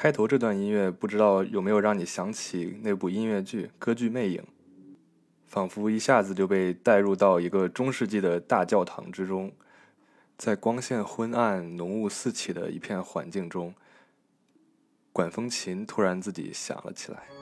开头这段音乐不知道有没有让你想起那部音乐剧《歌剧魅影》，仿佛一下子就被带入到一个中世纪的大教堂之中，在光线昏暗、浓雾四起的一片环境中，管风琴突然自己响了起来。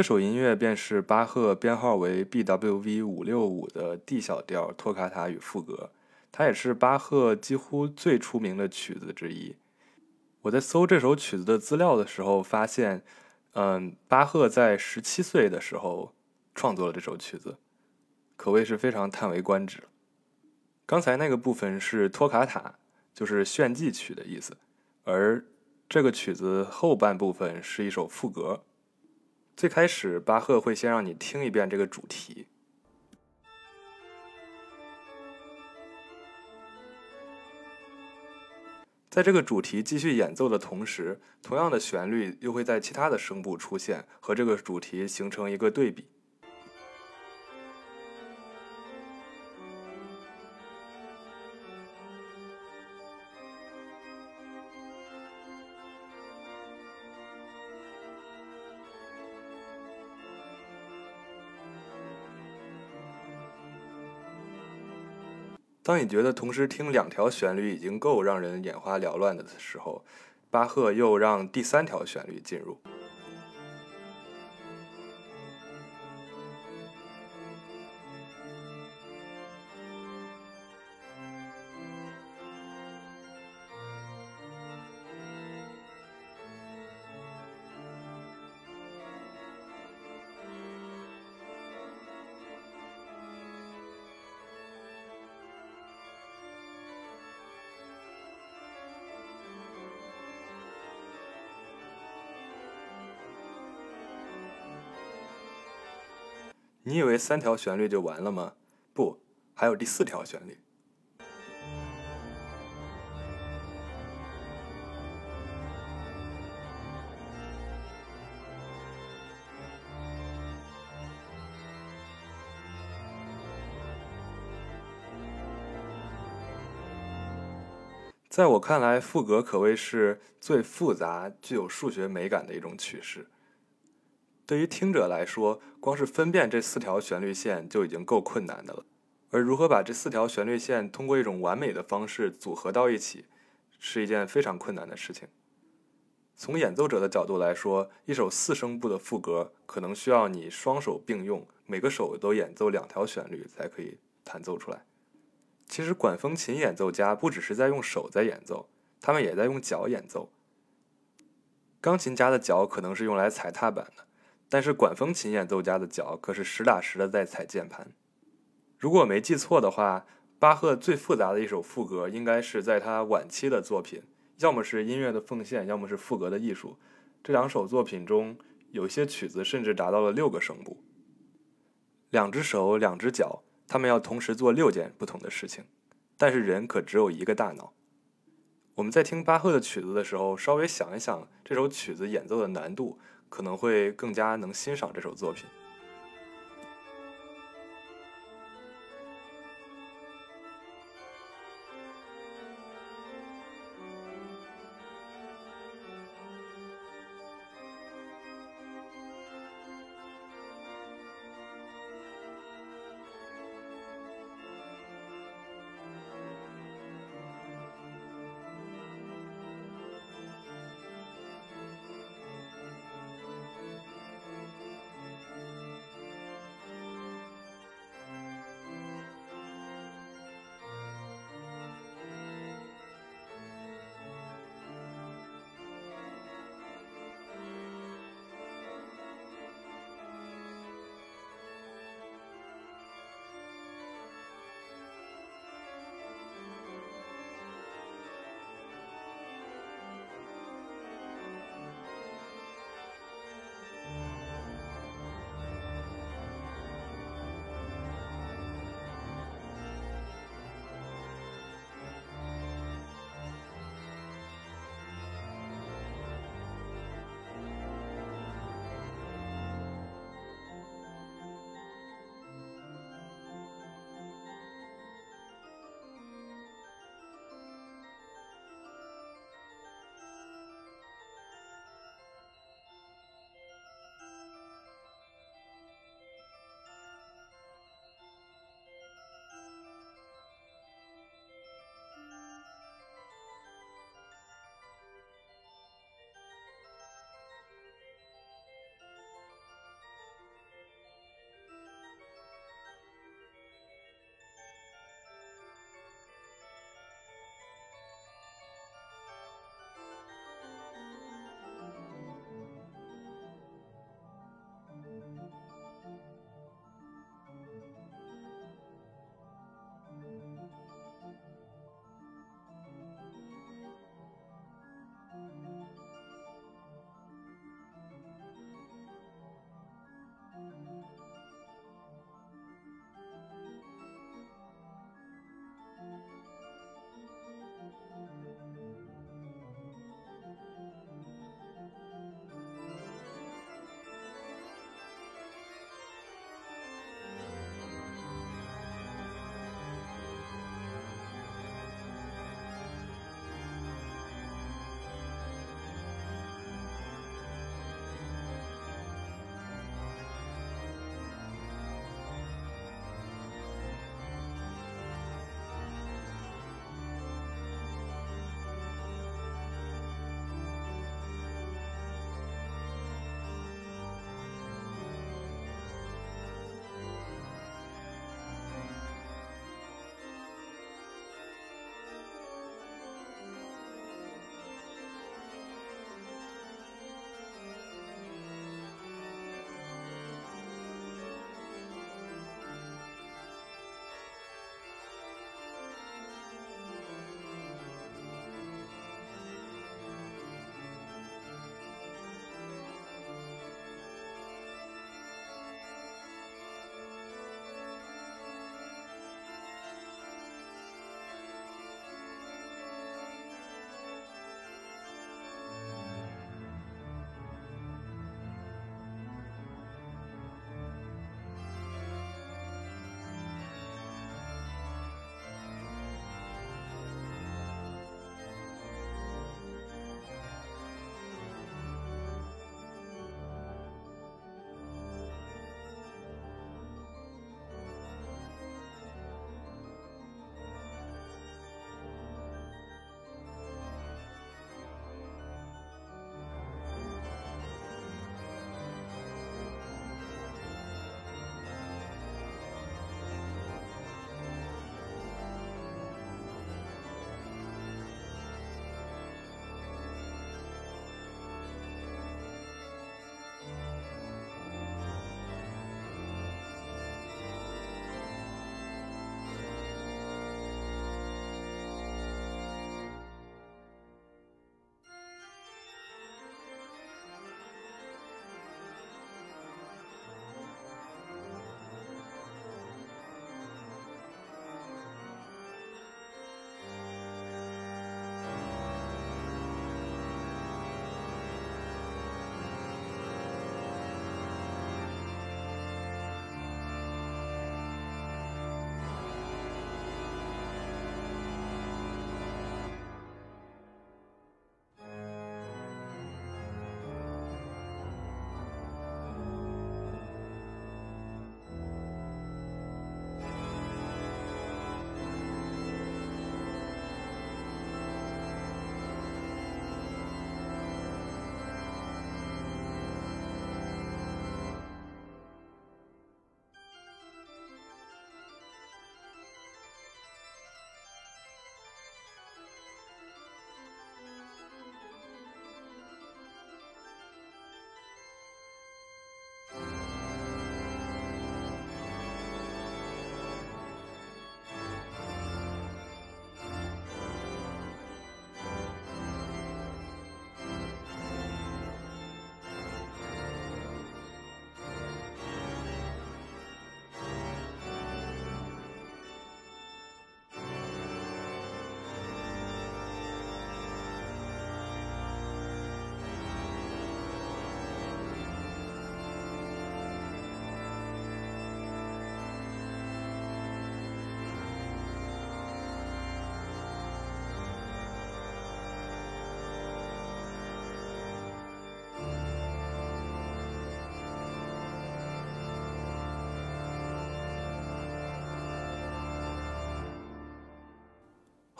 这首音乐便是巴赫编号为 BWV 五六五的 D 小调托卡塔与赋格，它也是巴赫几乎最出名的曲子之一。我在搜这首曲子的资料的时候发现，嗯，巴赫在十七岁的时候创作了这首曲子，可谓是非常叹为观止。刚才那个部分是托卡塔，就是炫技曲的意思，而这个曲子后半部分是一首赋格。最开始，巴赫会先让你听一遍这个主题，在这个主题继续演奏的同时，同样的旋律又会在其他的声部出现，和这个主题形成一个对比。当你觉得同时听两条旋律已经够让人眼花缭乱的时候，巴赫又让第三条旋律进入。你以为三条旋律就完了吗？不，还有第四条旋律。在我看来，赋格可谓是最复杂、具有数学美感的一种曲式。对于听者来说，光是分辨这四条旋律线就已经够困难的了，而如何把这四条旋律线通过一种完美的方式组合到一起，是一件非常困难的事情。从演奏者的角度来说，一首四声部的副歌可能需要你双手并用，每个手都演奏两条旋律才可以弹奏出来。其实管风琴演奏家不只是在用手在演奏，他们也在用脚演奏。钢琴家的脚可能是用来踩踏板的，但是管风琴演奏家的脚可是实打实的在踩键盘。如果我没记错的话，巴赫最复杂的一首赋格应该是在他晚期的作品，要么是音乐的奉献，要么是赋格的艺术。这两首作品中，有些曲子甚至达到了六个声部。两只手，两只脚。他们要同时做六件不同的事情，但是人可只有一个大脑。我们在听巴赫的曲子的时候，稍微想一想这首曲子演奏的难度，可能会更加能欣赏这首作品。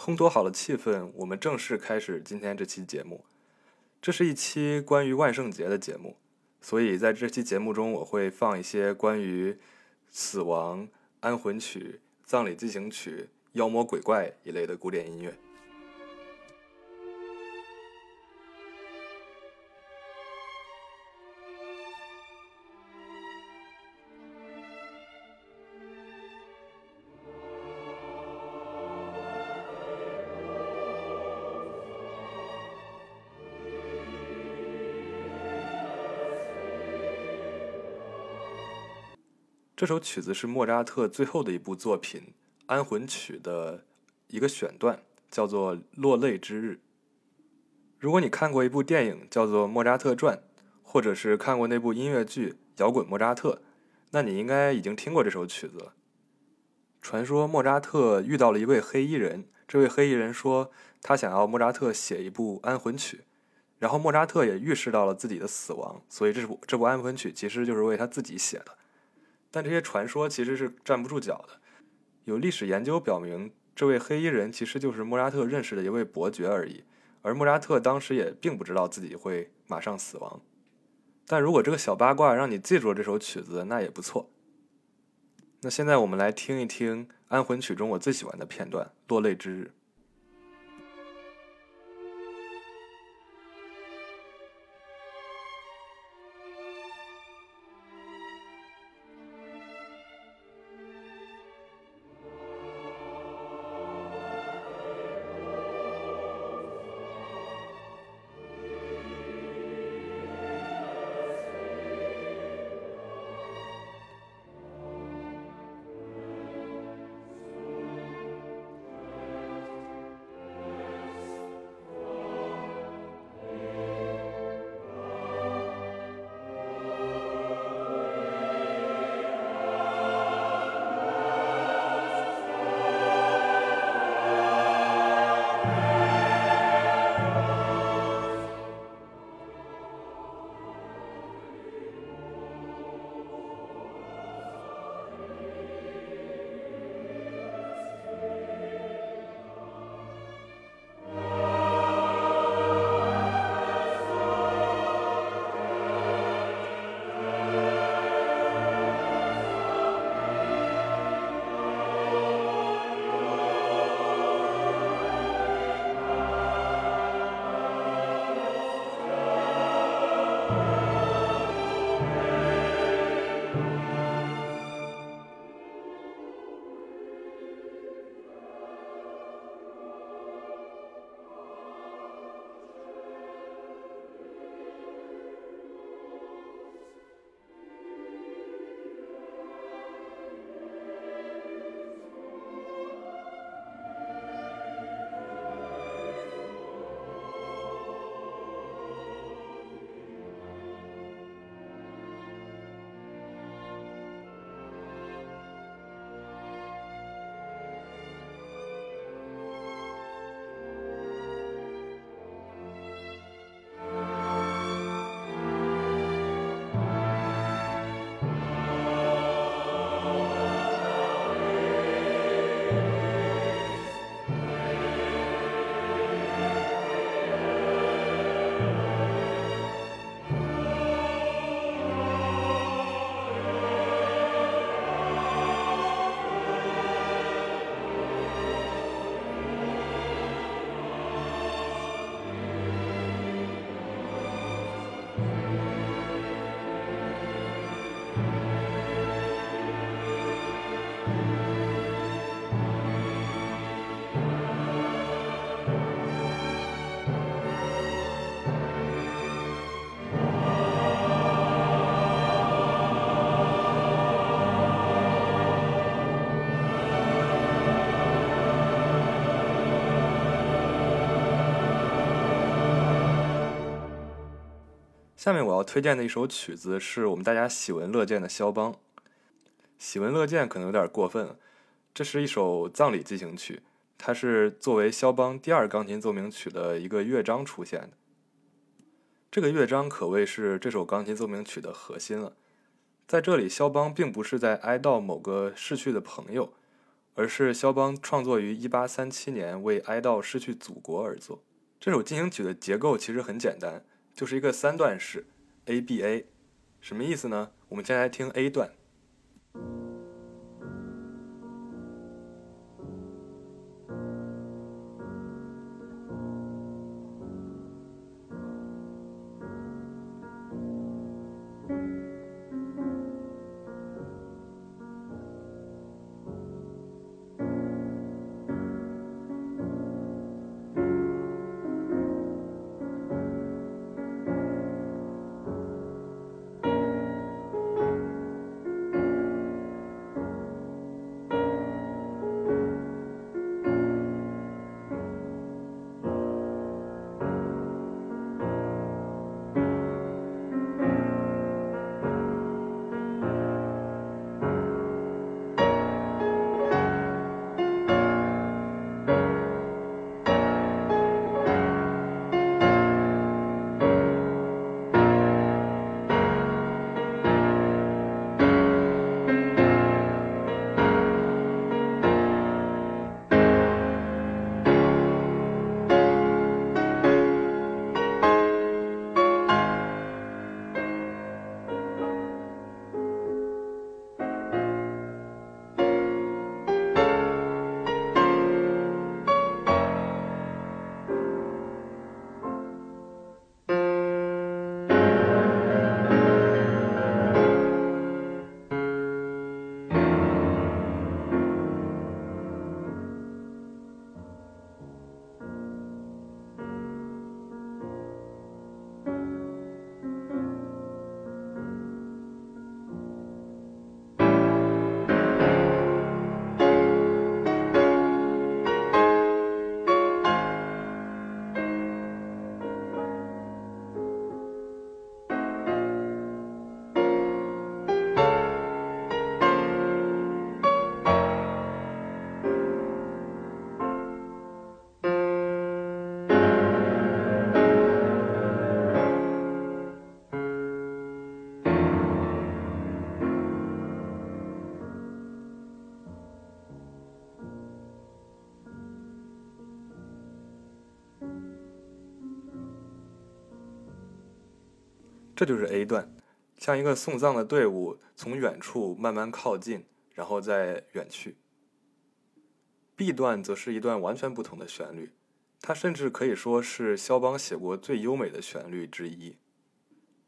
烘托好了气氛，我们正式开始今天这期节目。这是一期关于万圣节的节目，所以在这期节目中，我会放一些关于死亡、安魂曲、葬礼进行曲、妖魔鬼怪一类的古典音乐。这首曲子是莫扎特最后的一部作品《安魂曲》的一个选段，叫做《落泪之日》。如果你看过一部电影叫做《莫扎特传》，或者是看过那部音乐剧《摇滚莫扎特》，那你应该已经听过这首曲子了。传说莫扎特遇到了一位黑衣人，这位黑衣人说他想要莫扎特写一部安魂曲，然后莫扎特也预示到了自己的死亡，所以这部这部安魂曲其实就是为他自己写的。但这些传说其实是站不住脚的。有历史研究表明，这位黑衣人其实就是莫扎特认识的一位伯爵而已，而莫扎特当时也并不知道自己会马上死亡。但如果这个小八卦让你记住了这首曲子，那也不错。那现在我们来听一听《安魂曲》中我最喜欢的片段《落泪之日》。下面我要推荐的一首曲子是我们大家喜闻乐见的肖邦。喜闻乐见可能有点过分了，这是一首葬礼进行曲，它是作为肖邦第二钢琴奏鸣曲的一个乐章出现的。这个乐章可谓是这首钢琴奏鸣曲的核心了。在这里，肖邦并不是在哀悼某个逝去的朋友，而是肖邦创作于1837年为哀悼失去祖国而作。这首进行曲的结构其实很简单，就是一个三段式，ABA。什么意思呢？我们先来听 A 段。这就是 A 段，像一个送葬的队伍从远处慢慢靠近，然后再远去。B 段则是一段完全不同的旋律，它甚至可以说是肖邦写过最优美的旋律之一。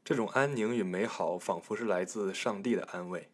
这种安宁与美好，仿佛是来自上帝的安慰。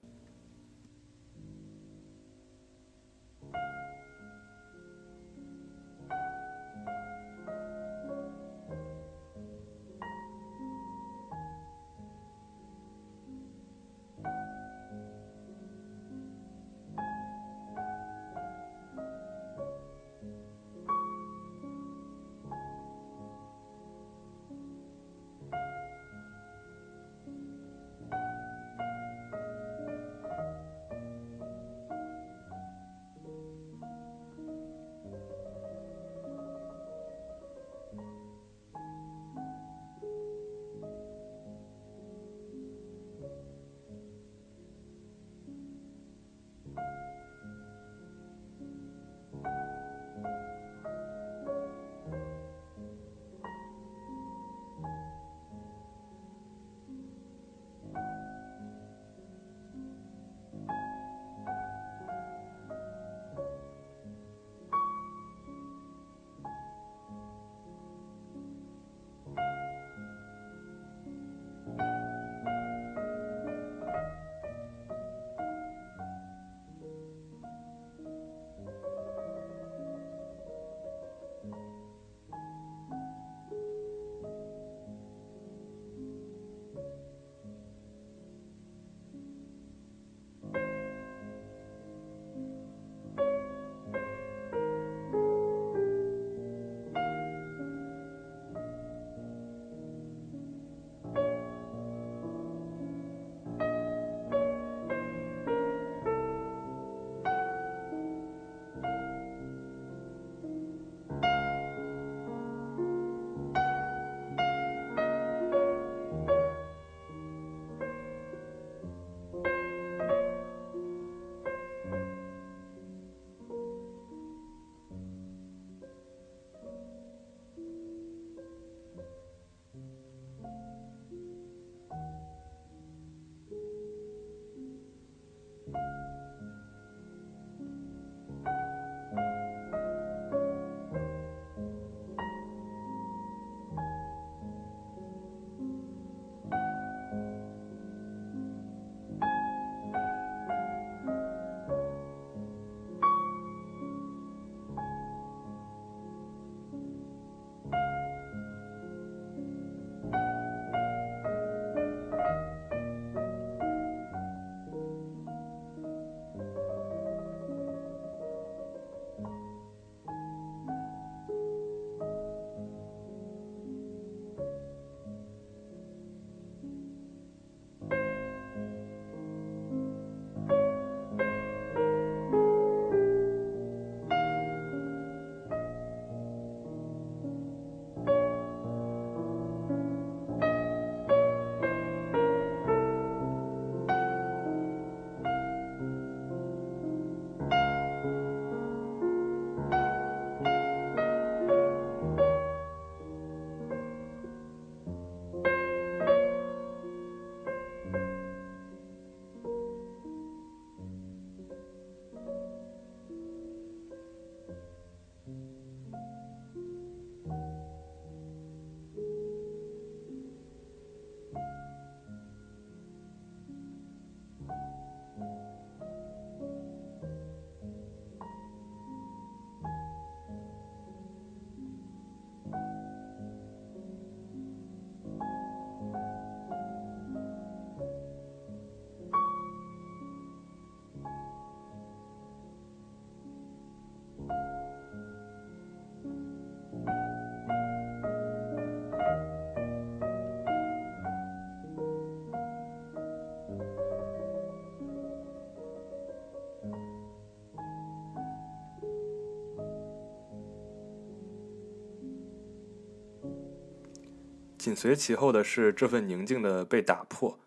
紧随其后的是这份宁静的被打破，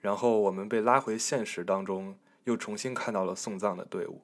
然后我们被拉回现实当中，又重新看到了送葬的队伍。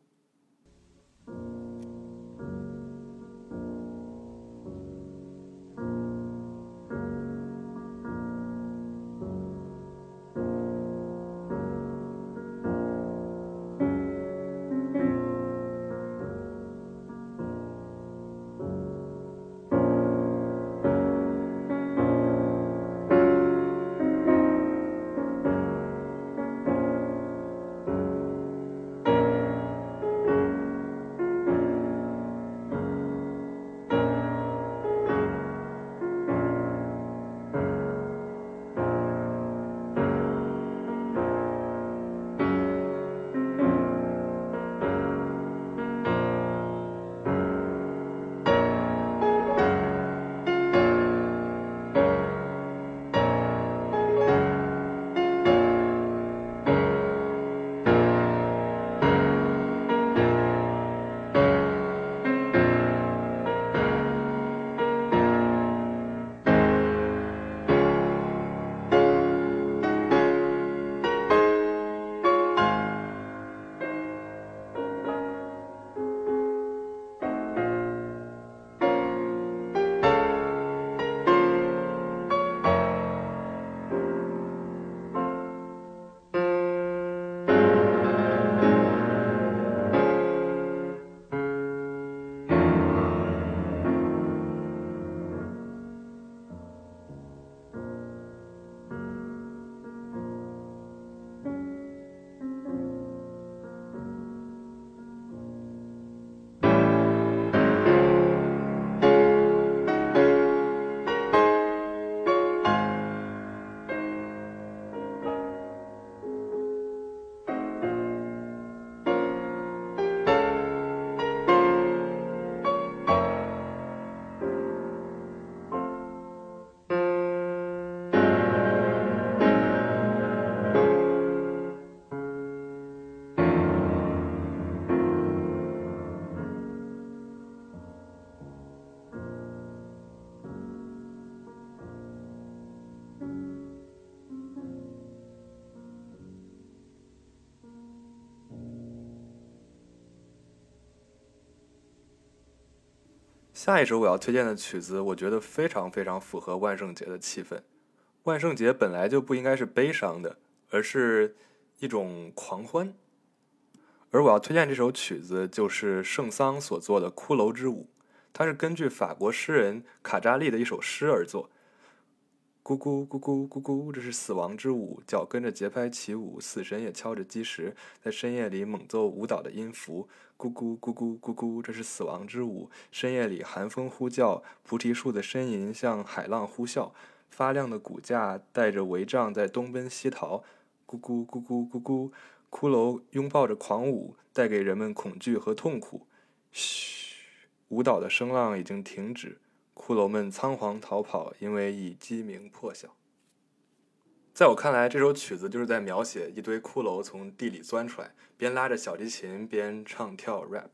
下一首我要推荐的曲子，我觉得非常非常符合万圣节的气氛。万圣节本来就不应该是悲伤的，而是一种狂欢。而我要推荐这首曲子，就是圣桑所做的《骷髅之舞》，它是根据法国诗人卡扎利的一首诗而作。咕咕咕咕咕咕，这是死亡之舞，脚跟着节拍起舞，死神也敲着基石，在深夜里猛奏舞蹈的音符。咕咕咕咕咕咕，这是死亡之舞，深夜里寒风呼叫，菩提树的呻吟像海浪呼啸，发亮的骨架带着帷帐在东奔西逃。咕咕咕咕咕咕，骷髅拥抱着狂舞，带给人们恐惧和痛苦。嘘，舞蹈的声浪已经停止。骷髅们仓皇逃跑，因为已鸡鸣破晓。在我看来，这首曲子就是在描写一堆骷髅从地里钻出来，边拉着小提琴边唱跳 rap。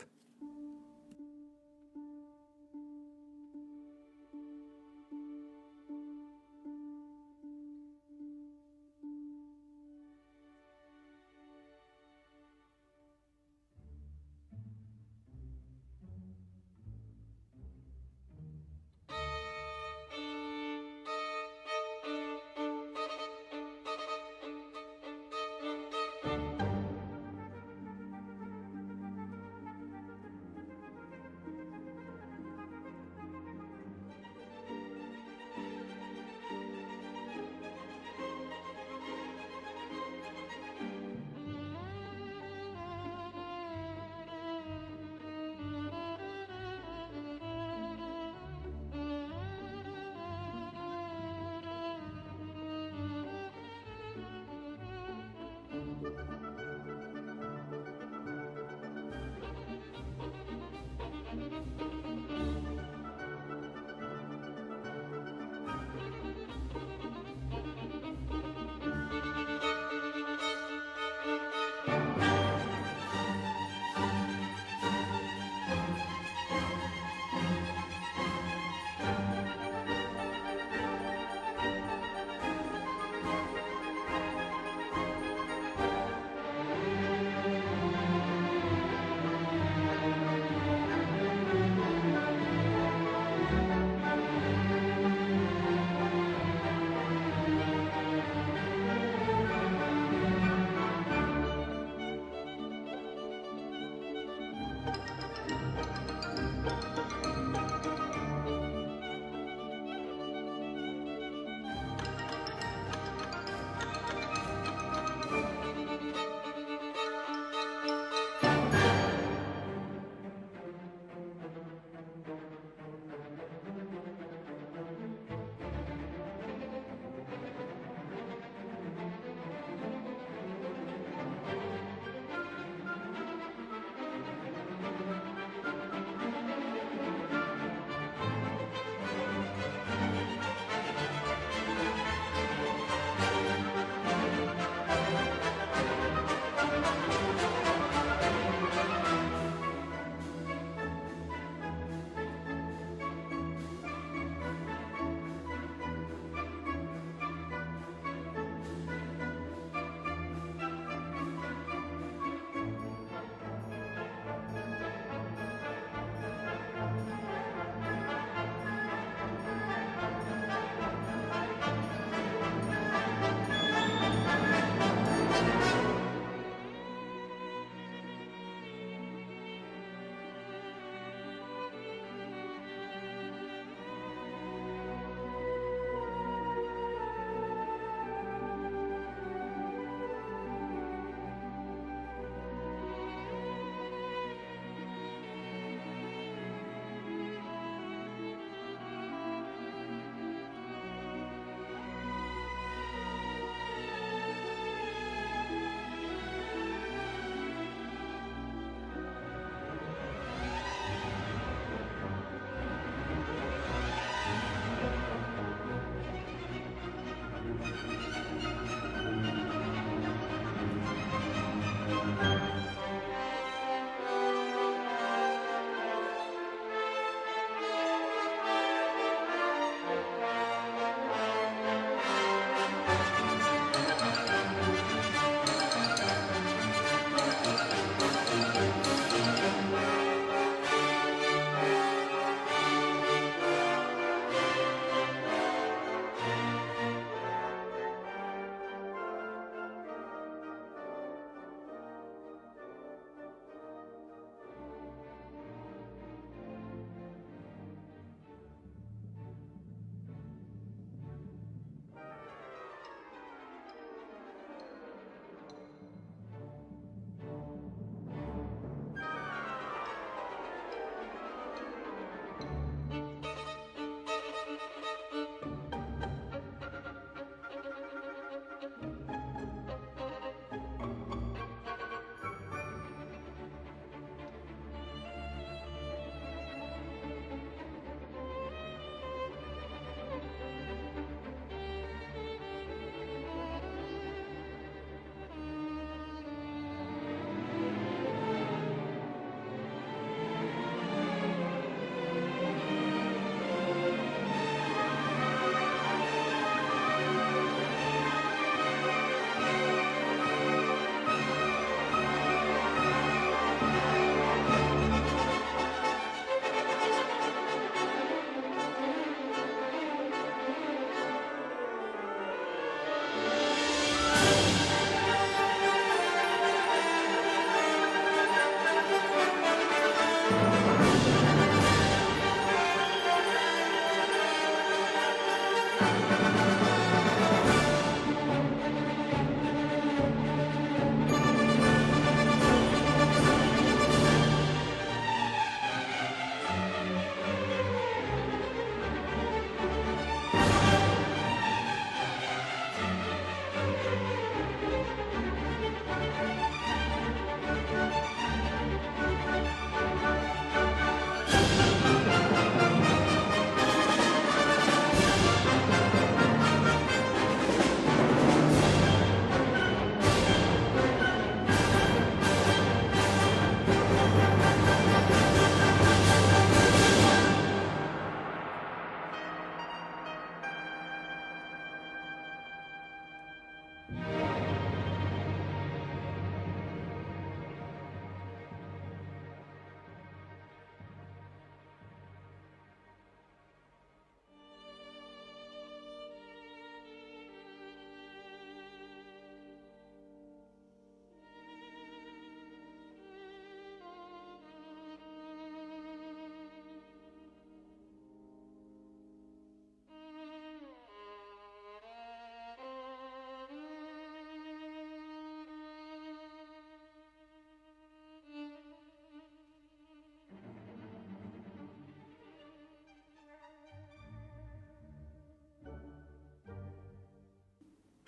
Música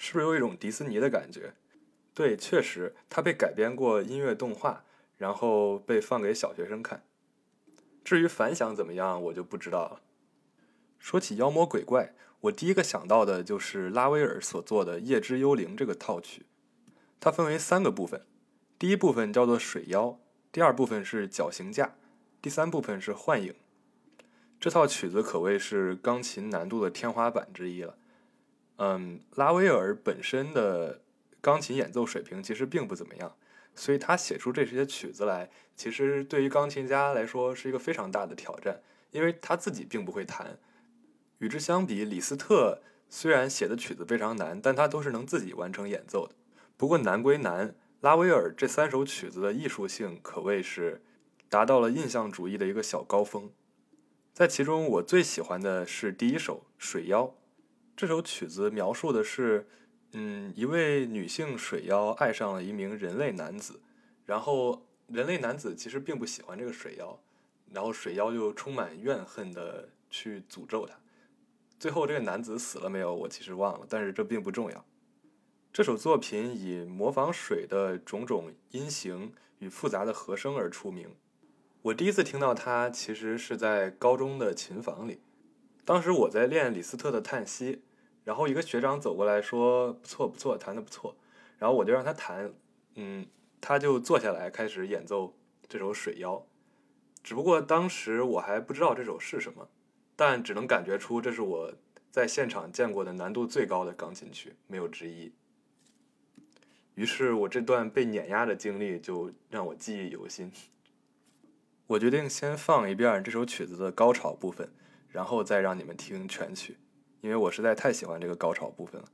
是不是有一种迪士尼的感觉？对，确实，它被改编过音乐动画，然后被放给小学生看。至于反响怎么样，我就不知道了。说起妖魔鬼怪，我第一个想到的就是拉威尔所做的《夜之幽灵》这个套曲。它分为三个部分，第一部分叫做水妖，第二部分是绞刑架，第三部分是幻影。这套曲子可谓是钢琴难度的天花板之一了。嗯，拉威尔本身的钢琴演奏水平其实并不怎么样，所以他写出这些曲子来，其实对于钢琴家来说是一个非常大的挑战，因为他自己并不会弹。与之相比，李斯特虽然写的曲子非常难，但他都是能自己完成演奏的。不过难归难，拉威尔这三首曲子的艺术性可谓是达到了印象主义的一个小高峰。在其中，我最喜欢的是第一首《水妖》。这首曲子描述的是，嗯，一位女性水妖爱上了一名人类男子，然后人类男子其实并不喜欢这个水妖，然后水妖就充满怨恨的去诅咒他。最后这个男子死了没有？我其实忘了，但是这并不重要。这首作品以模仿水的种种音型与复杂的和声而出名。我第一次听到它，其实是在高中的琴房里，当时我在练李斯特的《叹息》。然后一个学长走过来说：“不错不错，弹的不错。”然后我就让他弹，嗯，他就坐下来开始演奏这首《水妖》。只不过当时我还不知道这首是什么，但只能感觉出这是我在现场见过的难度最高的钢琴曲，没有之一。于是我这段被碾压的经历就让我记忆犹新。我决定先放一遍这首曲子的高潮部分，然后再让你们听全曲。因为我实在太喜欢这个高潮部分了。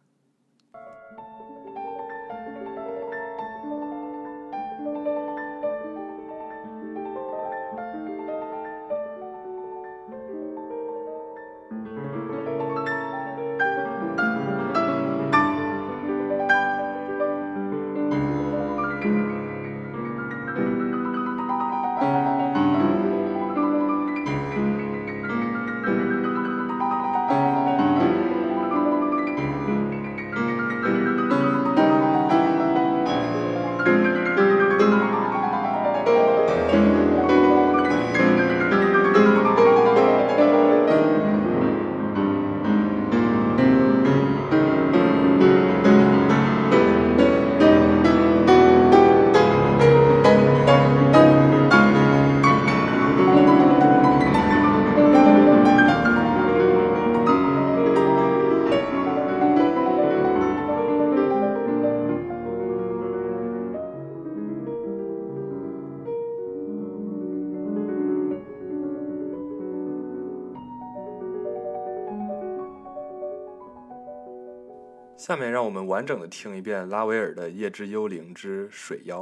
下面让我们完整的听一遍拉威尔的《夜之幽灵之水妖》。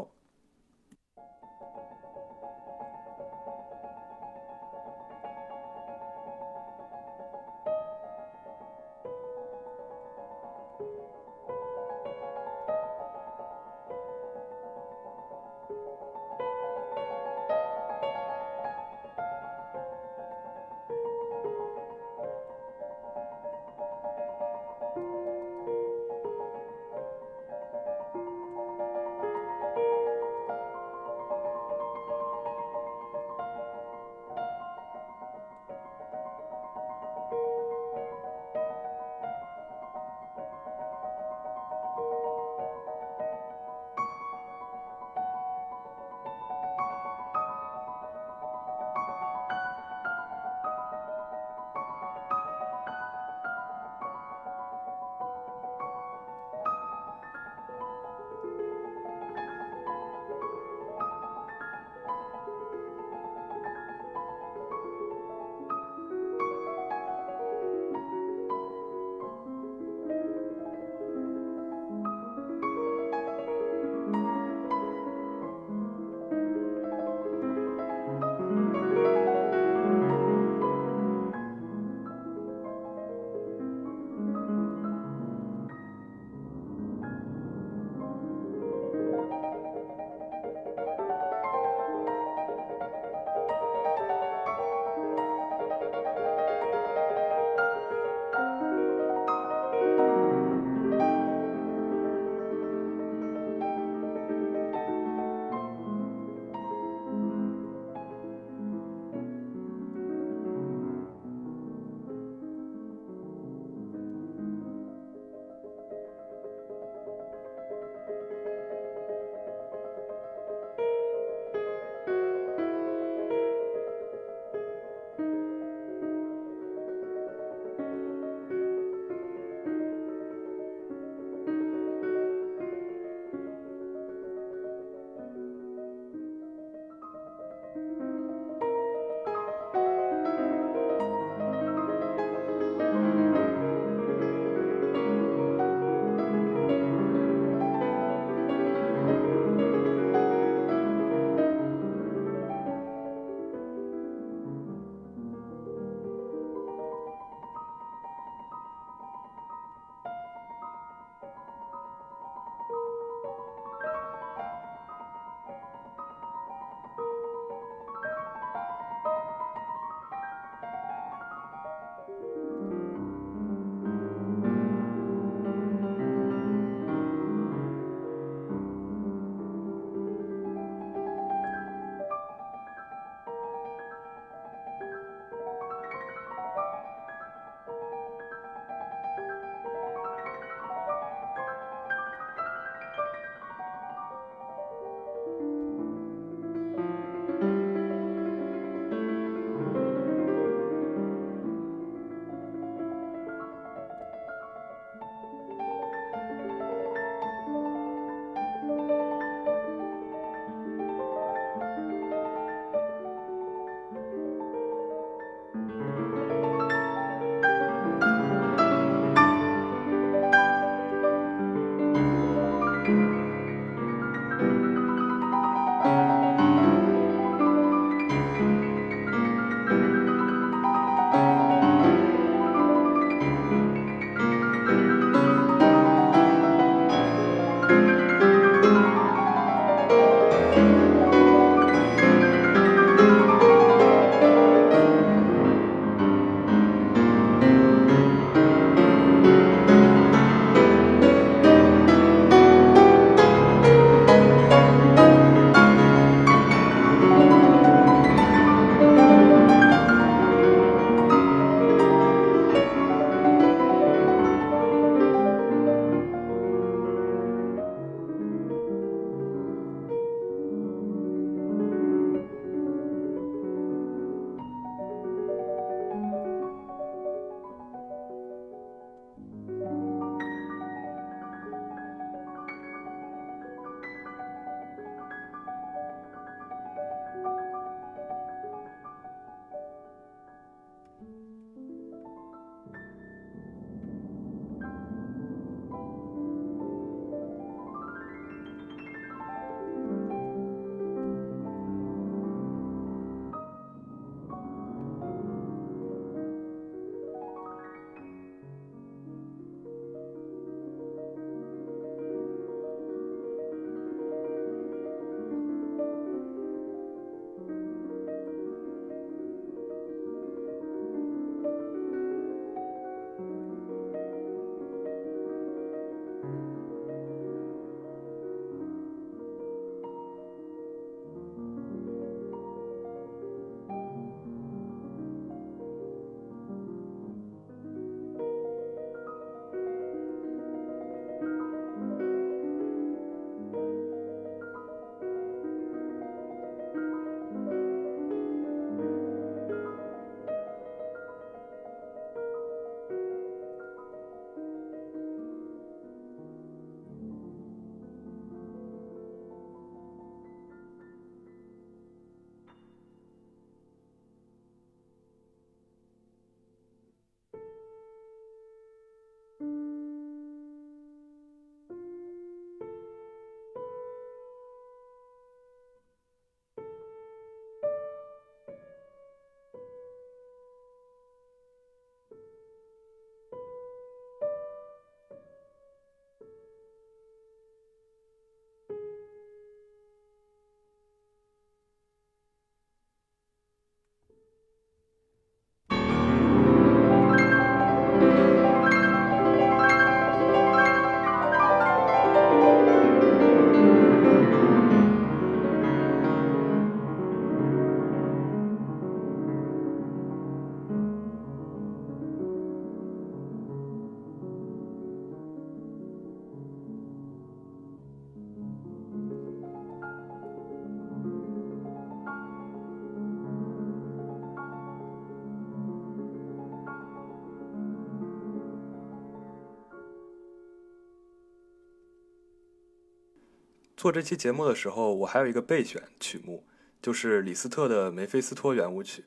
做这期节目的时候，我还有一个备选曲目，就是李斯特的梅菲斯托圆舞曲，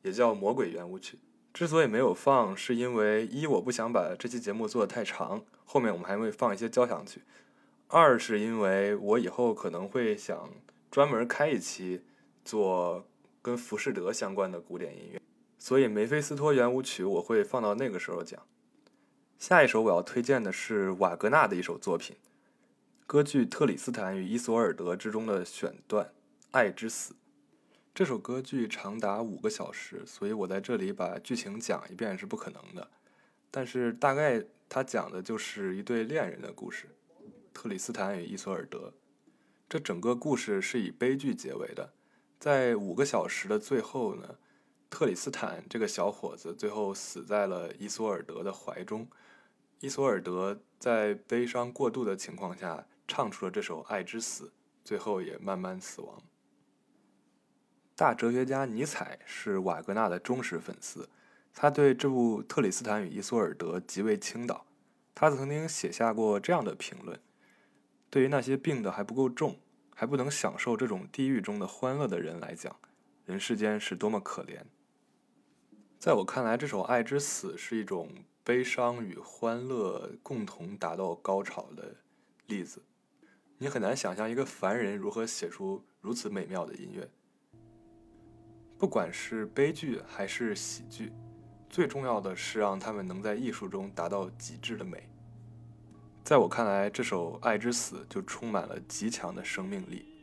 也叫魔鬼圆舞曲。之所以没有放，是因为一我不想把这期节目做得太长，后面我们还会放一些交响曲；二是因为我以后可能会想专门开一期做跟浮士德相关的古典音乐，所以梅菲斯托圆舞曲我会放到那个时候讲。下一首我要推荐的是瓦格纳的一首作品。歌剧《特里斯坦与伊索尔德》之中的选段《爱之死》，这首歌剧长达五个小时，所以我在这里把剧情讲一遍是不可能的。但是大概它讲的就是一对恋人的故事，特里斯坦与伊索尔德。这整个故事是以悲剧结尾的。在五个小时的最后呢，特里斯坦这个小伙子最后死在了伊索尔德的怀中。伊索尔德在悲伤过度的情况下。唱出了这首《爱之死》，最后也慢慢死亡。大哲学家尼采是瓦格纳的忠实粉丝，他对这部《特里斯坦与伊索尔德》极为倾倒。他曾经写下过这样的评论：“对于那些病得还不够重，还不能享受这种地狱中的欢乐的人来讲，人世间是多么可怜。”在我看来，这首《爱之死》是一种悲伤与欢乐共同达到高潮的例子。你很难想象一个凡人如何写出如此美妙的音乐。不管是悲剧还是喜剧，最重要的是让他们能在艺术中达到极致的美。在我看来，这首《爱之死》就充满了极强的生命力。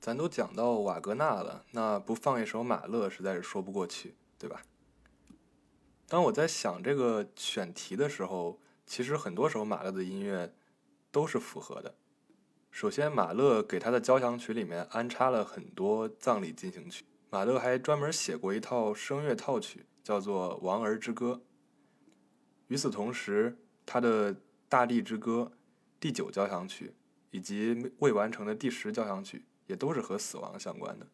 咱都讲到瓦格纳了，那不放一首马勒实在是说不过去，对吧？当我在想这个选题的时候，其实很多首马勒的音乐都是符合的。首先，马勒给他的交响曲里面安插了很多葬礼进行曲，马勒还专门写过一套声乐套曲，叫做《亡儿之歌》。与此同时，他的《大地之歌》第九交响曲以及未完成的第十交响曲。也都是和死亡相关的。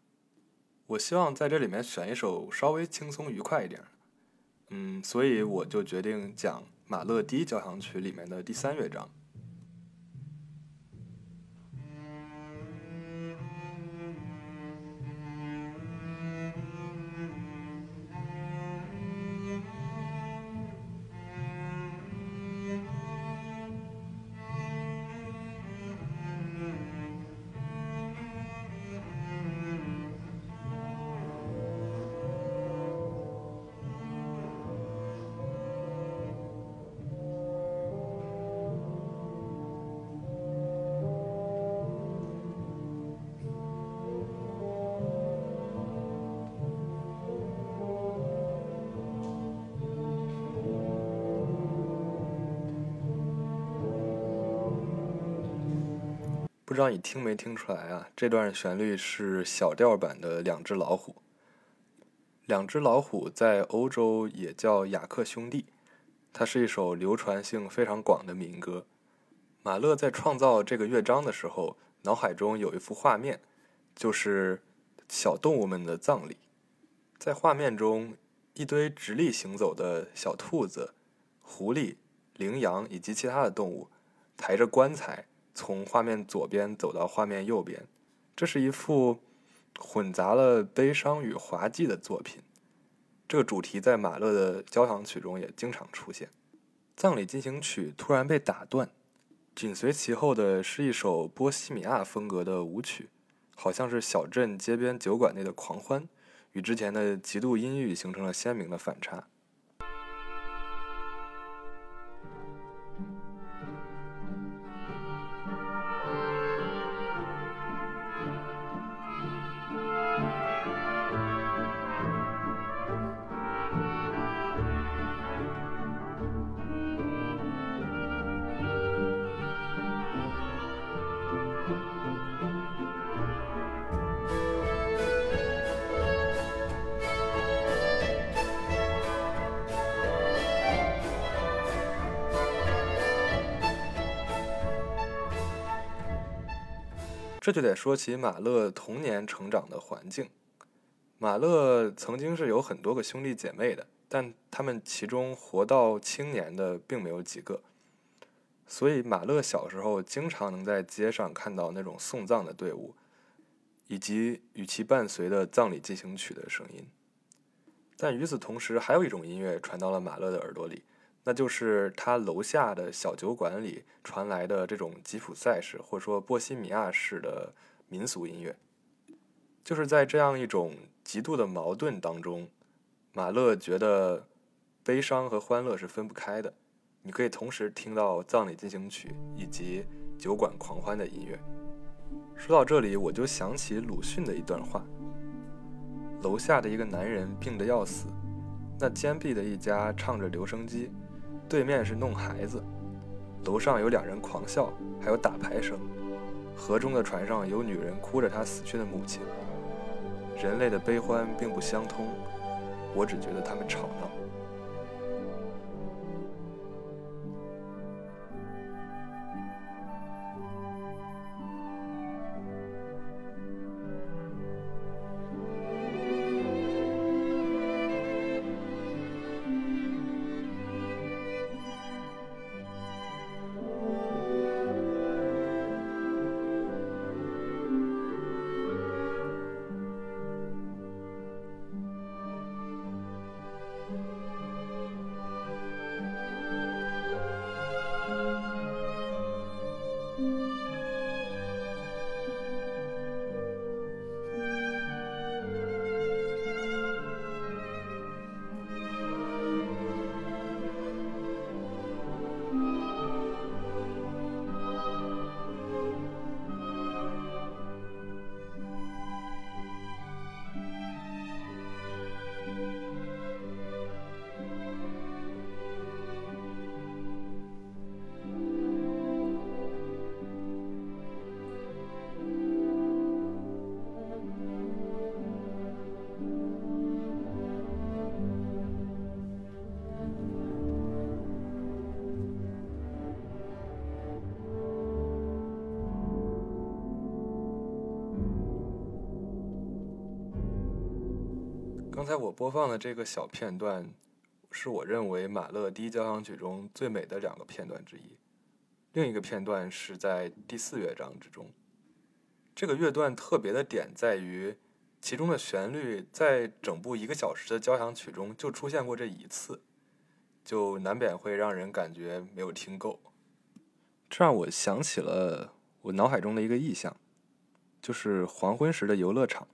我希望在这里面选一首稍微轻松愉快一点，嗯，所以我就决定讲马勒第一交响曲里面的第三乐章。不知道你听没听出来啊？这段旋律是小调版的《两只老虎》。两只老虎在欧洲也叫雅克兄弟，它是一首流传性非常广的民歌。马勒在创造这个乐章的时候，脑海中有一幅画面，就是小动物们的葬礼。在画面中，一堆直立行走的小兔子、狐狸、羚羊以及其他的动物，抬着棺材从画面左边走到画面右边。这是一幅混杂了悲伤与滑稽的作品。这个主题在马勒的交响曲中也经常出现。葬礼进行曲突然被打断，紧随其后的是一首波西米亚风格的舞曲，好像是小镇街边酒馆内的狂欢，与之前的极度阴郁形成了鲜明的反差。这就得说起马勒童年成长的环境。马勒曾经是有很多个兄弟姐妹的，但他们其中活到青年的并没有几个，所以马勒小时候经常能在街上看到那种送葬的队伍，以及与其伴随的葬礼进行曲的声音。但与此同时，还有一种音乐传到了马勒的耳朵里。那就是他楼下的小酒馆里传来的这种吉普赛式或者说波西米亚式的民俗音乐，就是在这样一种极度的矛盾当中，马勒觉得悲伤和欢乐是分不开的。你可以同时听到葬礼进行曲以及酒馆狂欢的音乐。说到这里，我就想起鲁迅的一段话：楼下的一个男人病得要死，那坚壁的一家唱着留声机。对面是弄孩子，楼上有两人狂笑，还有打牌声。河中的船上有女人哭着她死去的母亲。人类的悲欢并不相通，我只觉得他们吵闹。播放的这个小片段，是我认为马勒第一交响曲中最美的两个片段之一。另一个片段是在第四乐章之中。这个乐段特别的点在于，其中的旋律在整部一个小时的交响曲中就出现过这一次，就难免会让人感觉没有听够。这让我想起了我脑海中的一个意象，就是黄昏时的游乐场。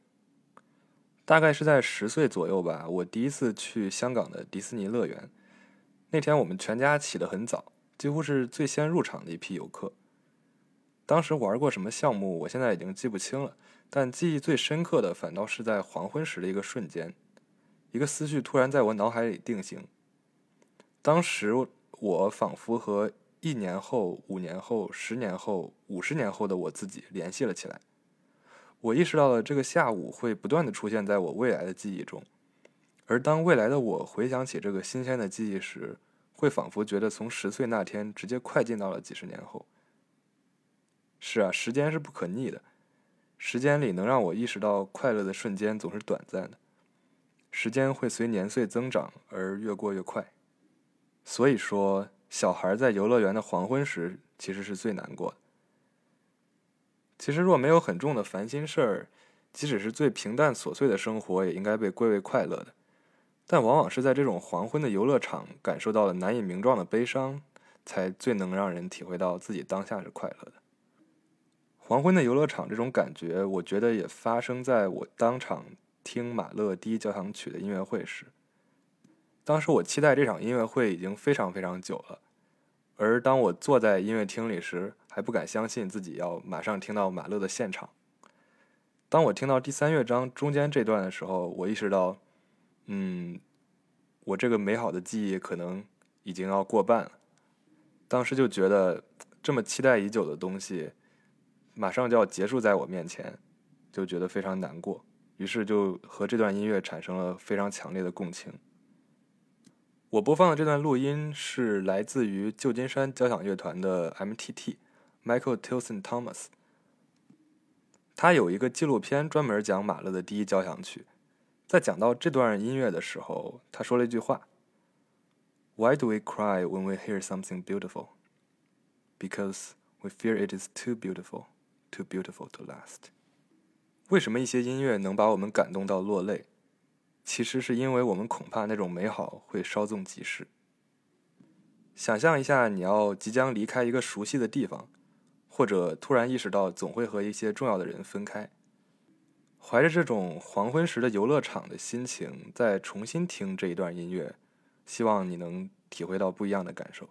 大概是在十岁左右吧，我第一次去香港的迪士尼乐园。那天我们全家起得很早，几乎是最先入场的一批游客。当时玩过什么项目，我现在已经记不清了，但记忆最深刻的反倒是在黄昏时的一个瞬间，一个思绪突然在我脑海里定型。当时我仿佛和一年后、五年后、十年后、五十年后的我自己联系了起来。我意识到了这个下午会不断的出现在我未来的记忆中，而当未来的我回想起这个新鲜的记忆时，会仿佛觉得从十岁那天直接快进到了几十年后。是啊，时间是不可逆的，时间里能让我意识到快乐的瞬间总是短暂的，时间会随年岁增长而越过越快。所以说，小孩在游乐园的黄昏时其实是最难过的。其实若没有很重的烦心事儿，即使是最平淡琐碎的生活，也应该被归为快乐的。但往往是在这种黄昏的游乐场，感受到了难以名状的悲伤，才最能让人体会到自己当下是快乐的。黄昏的游乐场这种感觉，我觉得也发生在我当场听马勒第一交响曲的音乐会时。当时我期待这场音乐会已经非常非常久了，而当我坐在音乐厅里时，还不敢相信自己要马上听到马勒的现场。当我听到第三乐章中间这段的时候，我意识到，嗯，我这个美好的记忆可能已经要过半了。当时就觉得这么期待已久的东西。马上就要结束在我面前，就觉得非常难过，于是就和这段音乐产生了非常强烈的共情。我播放的这段录音是来自于旧金山交响乐团的 M.T.T. Michael Tilson Thomas，他有一个纪录片专门讲马勒的第一交响曲。在讲到这段音乐的时候，他说了一句话：“Why do we cry when we hear something beautiful? Because we fear it is too beautiful.” Too beautiful to last。为什么一些音乐能把我们感动到落泪？其实是因为我们恐怕那种美好会稍纵即逝。想象一下，你要即将离开一个熟悉的地方，或者突然意识到总会和一些重要的人分开，怀着这种黄昏时的游乐场的心情，再重新听这一段音乐，希望你能体会到不一样的感受。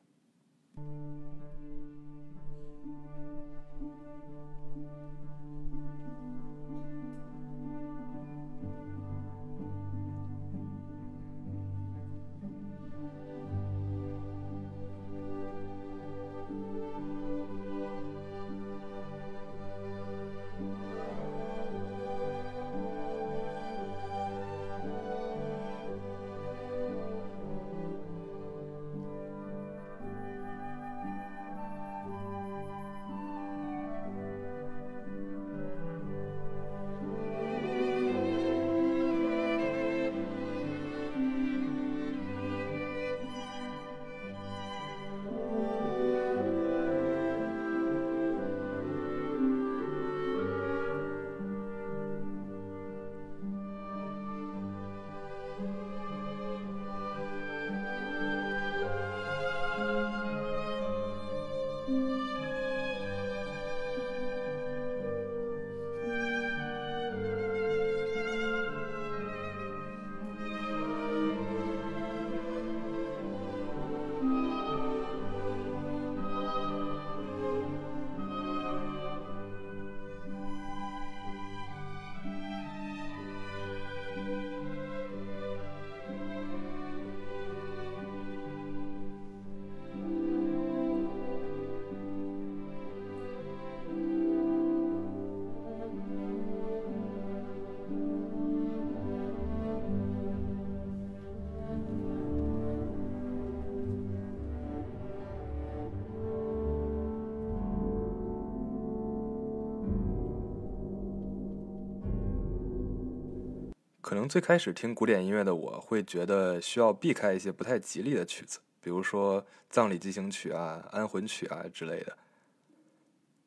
最开始听古典音乐的我会觉得需要避开一些不太吉利的曲子，比如说葬礼进行曲啊、安魂曲啊之类的。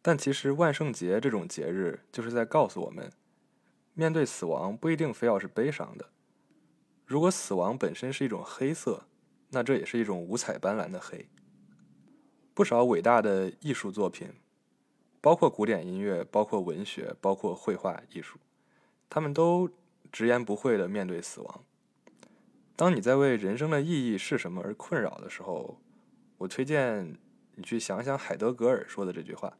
但其实万圣节这种节日就是在告诉我们，面对死亡不一定非要是悲伤的。如果死亡本身是一种黑色，那这也是一种五彩斑斓的黑。不少伟大的艺术作品，包括古典音乐、包括文学、包括绘画艺术，他们都。直言不讳的面对死亡。当你在为人生的意义是什么而困扰的时候，我推荐你去想想海德格尔说的这句话：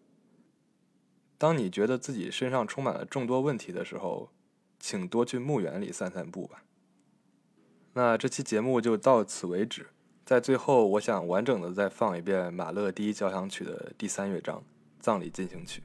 当你觉得自己身上充满了众多问题的时候，请多去墓园里散散步吧。那这期节目就到此为止。在最后，我想完整的再放一遍马勒第一交响曲的第三乐章《葬礼进行曲》。